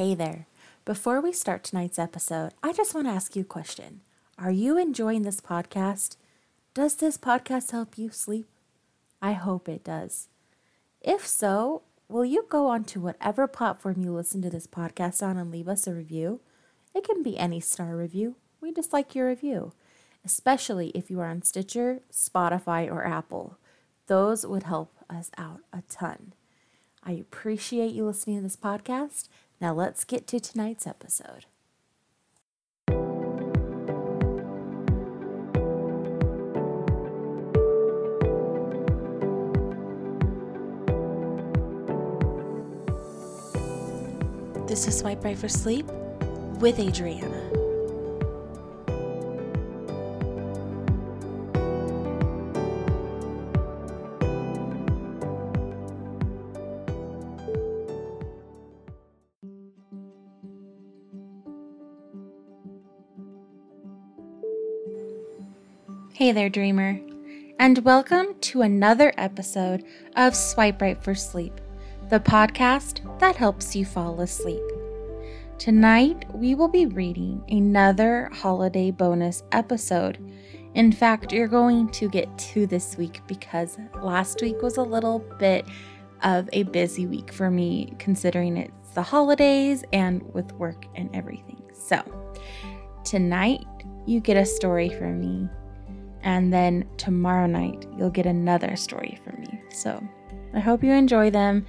Hey there. Before we start tonight's episode, I just want to ask you a question. Are you enjoying this podcast? Does this podcast help you sleep? I hope it does. If so, will you go on to whatever platform you listen to this podcast on and leave us a review? It can be any star review. We just like your review, especially if you are on Stitcher, Spotify, or Apple. Those would help us out a ton. I appreciate you listening to this podcast. Now let's get to tonight's episode. This is Swipe Right for Sleep with Adriana. Hey there, dreamer, and welcome to another episode of Swipe Right for Sleep, the podcast that helps you fall asleep. Tonight, we will be reading another holiday bonus episode. In fact, you're going to get two this week because last week was a little bit of a busy week for me, considering it's the holidays and with work and everything. So, tonight, you get a story from me and then tomorrow night, you'll get another story from me. So I hope you enjoy them.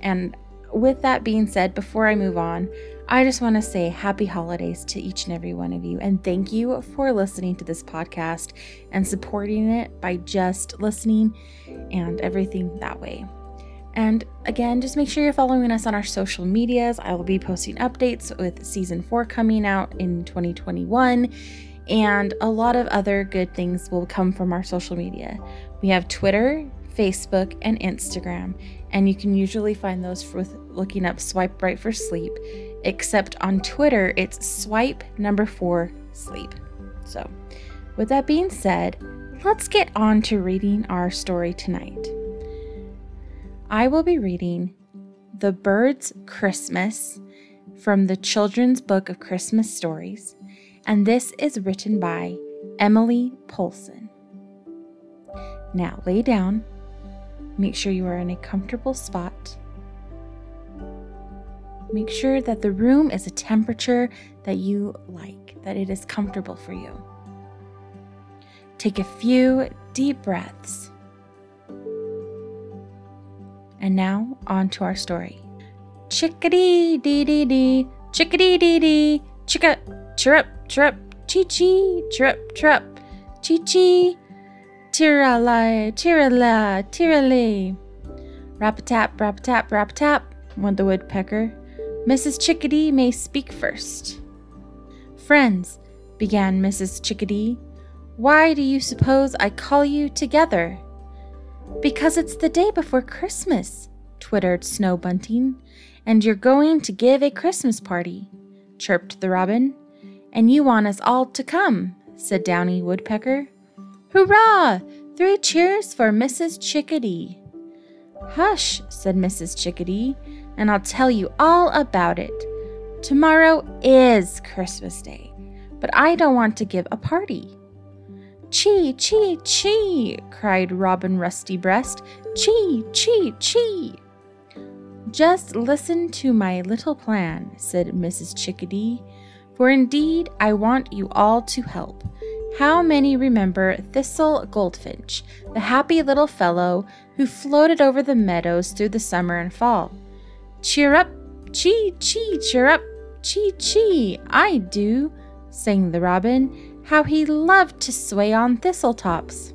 And with that being said, before I move on, I just want to say happy holidays to each and every one of you. And thank you for listening to this podcast and supporting it by just listening and everything that way. And again, just make sure you're following us on our social medias. I will be posting updates with season four coming out in 2021 and a lot of other good things will come from our social media. We have Twitter, Facebook, and Instagram, and you can usually find those with looking up Swipe Right for Sleep, except on Twitter, it's swipe number four sleep. So, with that being said, let's get on to reading our story tonight. I will be reading The Bird's Christmas from the Children's Book of Christmas Stories and this is written by Emilie Poulsson. Now lay down, make sure you are in a comfortable spot. Make sure that the room is a temperature that you like, that it is comfortable for you. Take a few deep breaths. And now, on to our story. Chickadee dee dee dee, chickadee dee dee, chicka, chirrup, chirrup, chee chee, chirrup, chirrup, chee chee, tirala, tirala, tirale. Rap a tap, rap a tap, rap a tap, went the woodpecker. Mrs. Chickadee may speak first. Friends, began Mrs. Chickadee, why do you suppose I call you together? Because it's the day before Christmas, twittered Snow Bunting, and you're going to give a Christmas party, chirped the robin. And you want us all to come, said Downy Woodpecker. Hurrah! Three cheers for Mrs. Chickadee. Hush, said Mrs. Chickadee, and I'll tell you all about it. Tomorrow is Christmas Day, but I don't want to give a party. Chee, chee, chee, cried Robin Rusty Breast. Chee, chee, chee. Just listen to my little plan, said Mrs. Chickadee, for indeed I want you all to help. How many remember Thistle Goldfinch, the happy little fellow who floated over the meadows through the summer and fall? Cheer up, chee chee, cheer up, chee chee, I do, sang the robin. How he loved to sway on thistle tops.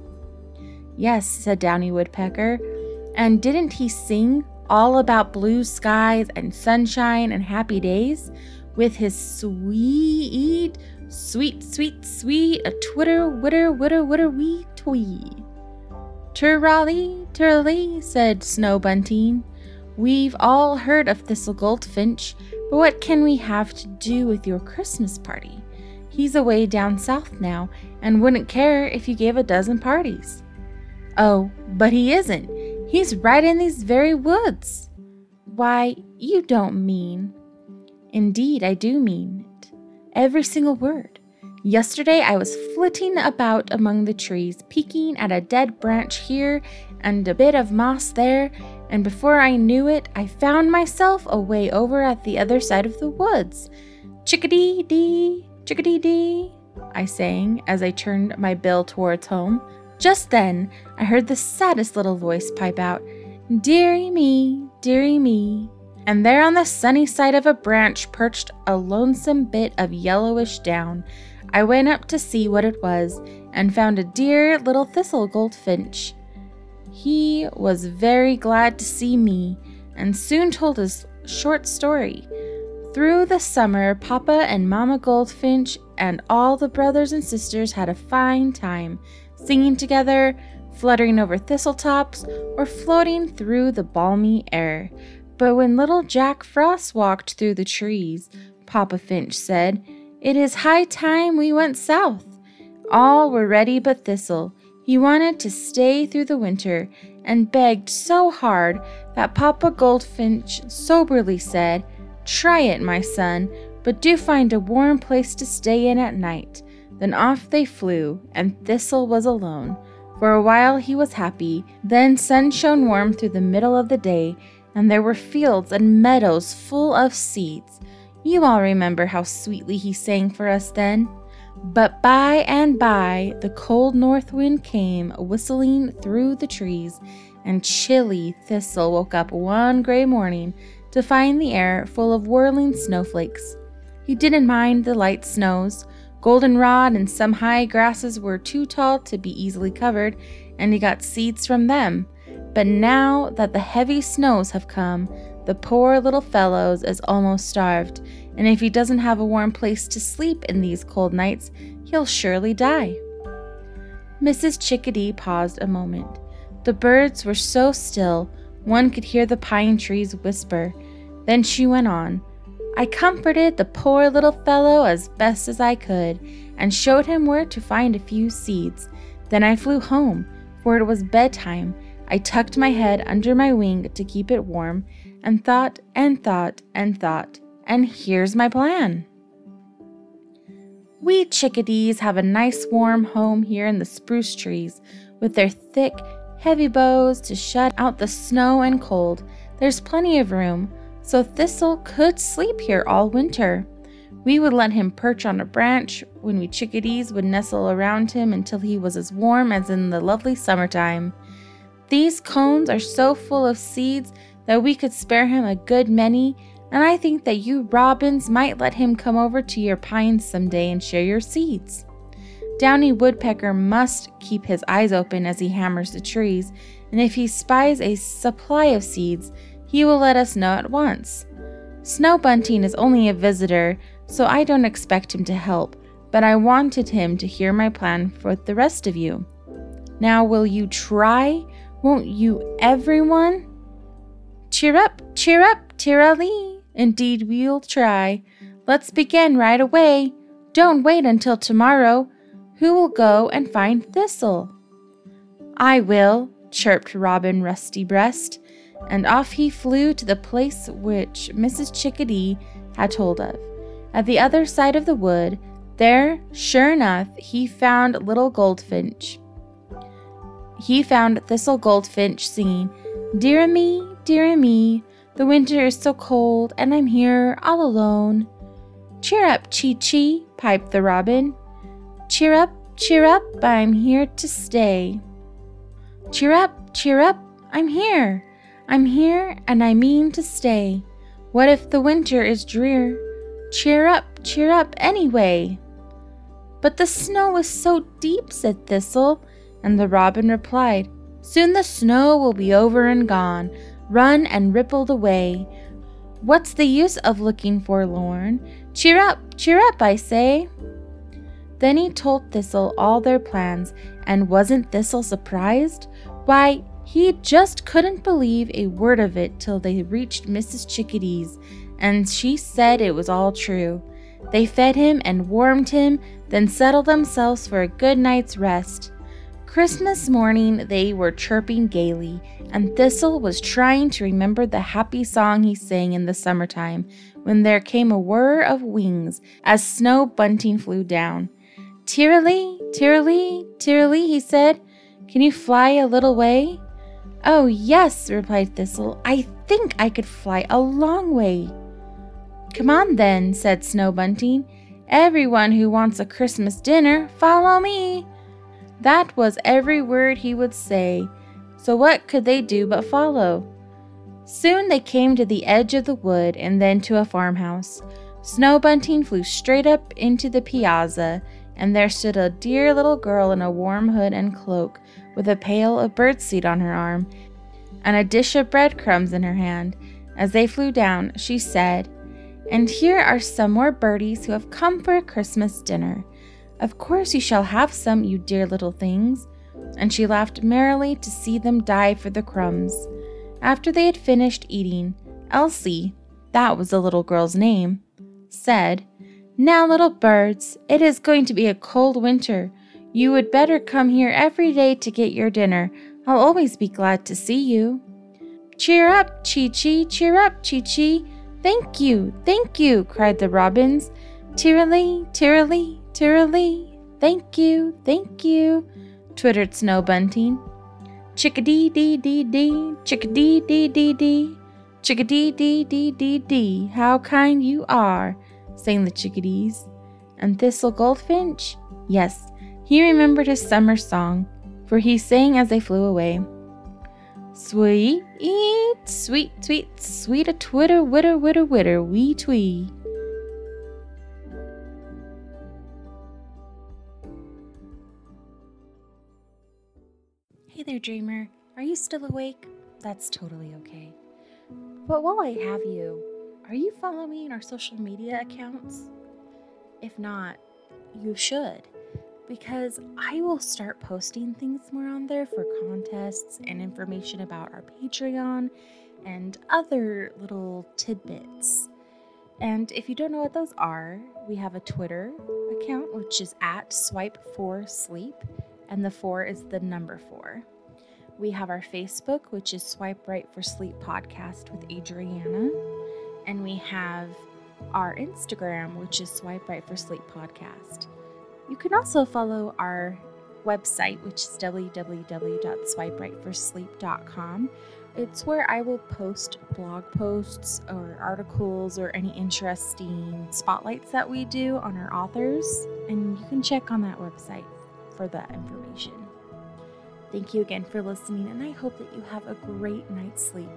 Yes, said Downy Woodpecker, and didn't he sing all about blue skies and sunshine and happy days? With his sweet, sweet, sweet, sweet, a twitter, witter, witter, witter, wee, twee. Turrally, turrally, said Snow Bunting. We've all heard of Thistle Goldfinch, but what can we have to do with your Christmas party? He's away down south now and wouldn't care if you gave a dozen parties. Oh, but he isn't. He's right in these very woods. Why, you don't mean. Indeed, I do mean it. Every single word. Yesterday, I was flitting about among the trees, peeking at a dead branch here and a bit of moss there, and before I knew it, I found myself away over at the other side of the woods. Chickadee dee, chickadee dee, I sang as I turned my bill towards home. Just then, I heard the saddest little voice pipe out, Dearie me, dearie me. And there on the sunny side of a branch perched a lonesome bit of yellowish down. I went up to see what it was and found a dear little thistle goldfinch. He was very glad to see me and soon told his short story. Through the summer, Papa and Mama Goldfinch and all the brothers and sisters had a fine time, singing together, fluttering over thistle tops, or floating through the balmy air. But when little Jack Frost walked through the trees, Papa Finch said, It is high time we went south. All were ready but Thistle. He wanted to stay through the winter and begged so hard that Papa Goldfinch soberly said, Try it, my son, but do find a warm place to stay in at night. Then off they flew, and Thistle was alone. For a while he was happy. Then sun shone warm through the middle of the day, and there were fields and meadows full of seeds. You all remember how sweetly he sang for us then. But by and by the cold north wind came whistling through the trees, and chilly Thistle woke up one gray morning to find the air full of whirling snowflakes. He didn't mind the light snows. Goldenrod and some high grasses were too tall to be easily covered, and he got seeds from them. But now that the heavy snows have come, the poor little fellow is almost starved, and if he doesn't have a warm place to sleep in these cold nights, he'll surely die. Mrs. Chickadee paused a moment. The birds were so still, one could hear the pine trees whisper. Then she went on. I comforted the poor little fellow as best as I could, and showed him where to find a few seeds. Then I flew home, for it was bedtime. I tucked my head under my wing to keep it warm, and thought and thought and thought, and here's my plan. We chickadees have a nice warm home here in the spruce trees, with their thick, heavy boughs to shut out the snow and cold. There's plenty of room so Thistle could sleep here all winter. We would let him perch on a branch when we chickadees would nestle around him until he was as warm as in the lovely summertime. These cones are so full of seeds that we could spare him a good many, and I think that you robins might let him come over to your pines some day and share your seeds. Downy Woodpecker must keep his eyes open as he hammers the trees, and if he spies a supply of seeds, he will let us know at once. Snow Bunting is only a visitor, so I don't expect him to help, but I wanted him to hear my plan for the rest of you. Now, will you try? Won't you, everyone? Cheer up, cheer up, Tirali. Indeed, we'll try. Let's begin right away. Don't wait until tomorrow. Who will go and find Thistle? I will, chirped Robin Rusty Breast and off he flew to the place which Mrs. Chickadee had told of. At the other side of the wood, there, sure enough, he found little Goldfinch. He found Thistle Goldfinch singing, Dear me, dear me, the winter is so cold, and I'm here all alone. Cheer up, Chee Chee, piped the robin. Cheer up, cheer up, I'm here to stay. Cheer up, cheer up, I'm here. I'm here and I mean to stay. What if the winter is drear? Cheer up, cheer up anyway. But the snow is so deep, said Thistle, and the robin replied, Soon the snow will be over and gone, run and rippled away. What's the use of looking forlorn? Cheer up, cheer up, I say. Then he told Thistle all their plans, and wasn't Thistle surprised? Why, he just couldn't believe a word of it till they reached Mrs. Chickadee's, and she said it was all true. They fed him and warmed him, then settled themselves for a good night's rest. Christmas morning, they were chirping gaily, and Thistle was trying to remember the happy song he sang in the summertime when there came a whir of wings as Snow Bunting flew down. Tiralee, Tiralee, Tiralee, he said, can you fly a little way? Oh, yes, replied Thistle. I think I could fly a long way. Come on, then, said Snow Bunting. Everyone who wants a Christmas dinner, follow me. That was every word he would say, so what could they do but follow? Soon they came to the edge of the wood and then to a farmhouse. Snow Bunting flew straight up into the piazza, and there stood a dear little girl in a warm hood and cloak, with a pail of birdseed on her arm, and a dish of breadcrumbs in her hand. As they flew down, she said, And here are some more birdies who have come for a Christmas dinner. Of course you shall have some, you dear little things. And she laughed merrily to see them dive for the crumbs. After they had finished eating, Elsie, that was the little girl's name, said, Now, little birds, it is going to be a cold winter. You would better come here every day to get your dinner. I'll always be glad to see you. Cheer up, Chee Chee, cheer up, Chee Chee. Thank you, thank you, cried the robins. Tiralee, Tiralee, Tiralee, thank you, thank you, twittered Snow Bunting. Chickadee dee dee dee, chickadee dee dee dee, chickadee dee dee dee dee, how kind you are, sang the chickadees. And Thistle Goldfinch? Yes, he remembered his summer song, for he sang as they flew away. Sweet, sweet, sweet, sweet a twitter, witter, witter, witter, wee twee. There, dreamer. Are you still awake? That's totally okay. But while I have you, are you following our social media accounts? If not, you should, because I will start posting things more on there for contests and information about our Patreon and other little tidbits. And if you don't know what those are, we have a Twitter account, which is at swipe4sleep and the four is the number four. We have our Facebook, which is Swipe Right for Sleep Podcast with Adriana. And we have our Instagram, which is Swipe Right for Sleep Podcast. You can also follow our website, which is www.swiperightforsleep.com. It's where I will post blog posts or articles or any interesting spotlights that we do on our authors, and you can check on that website for that information. Thank you again for listening, and I hope that you have a great night's sleep.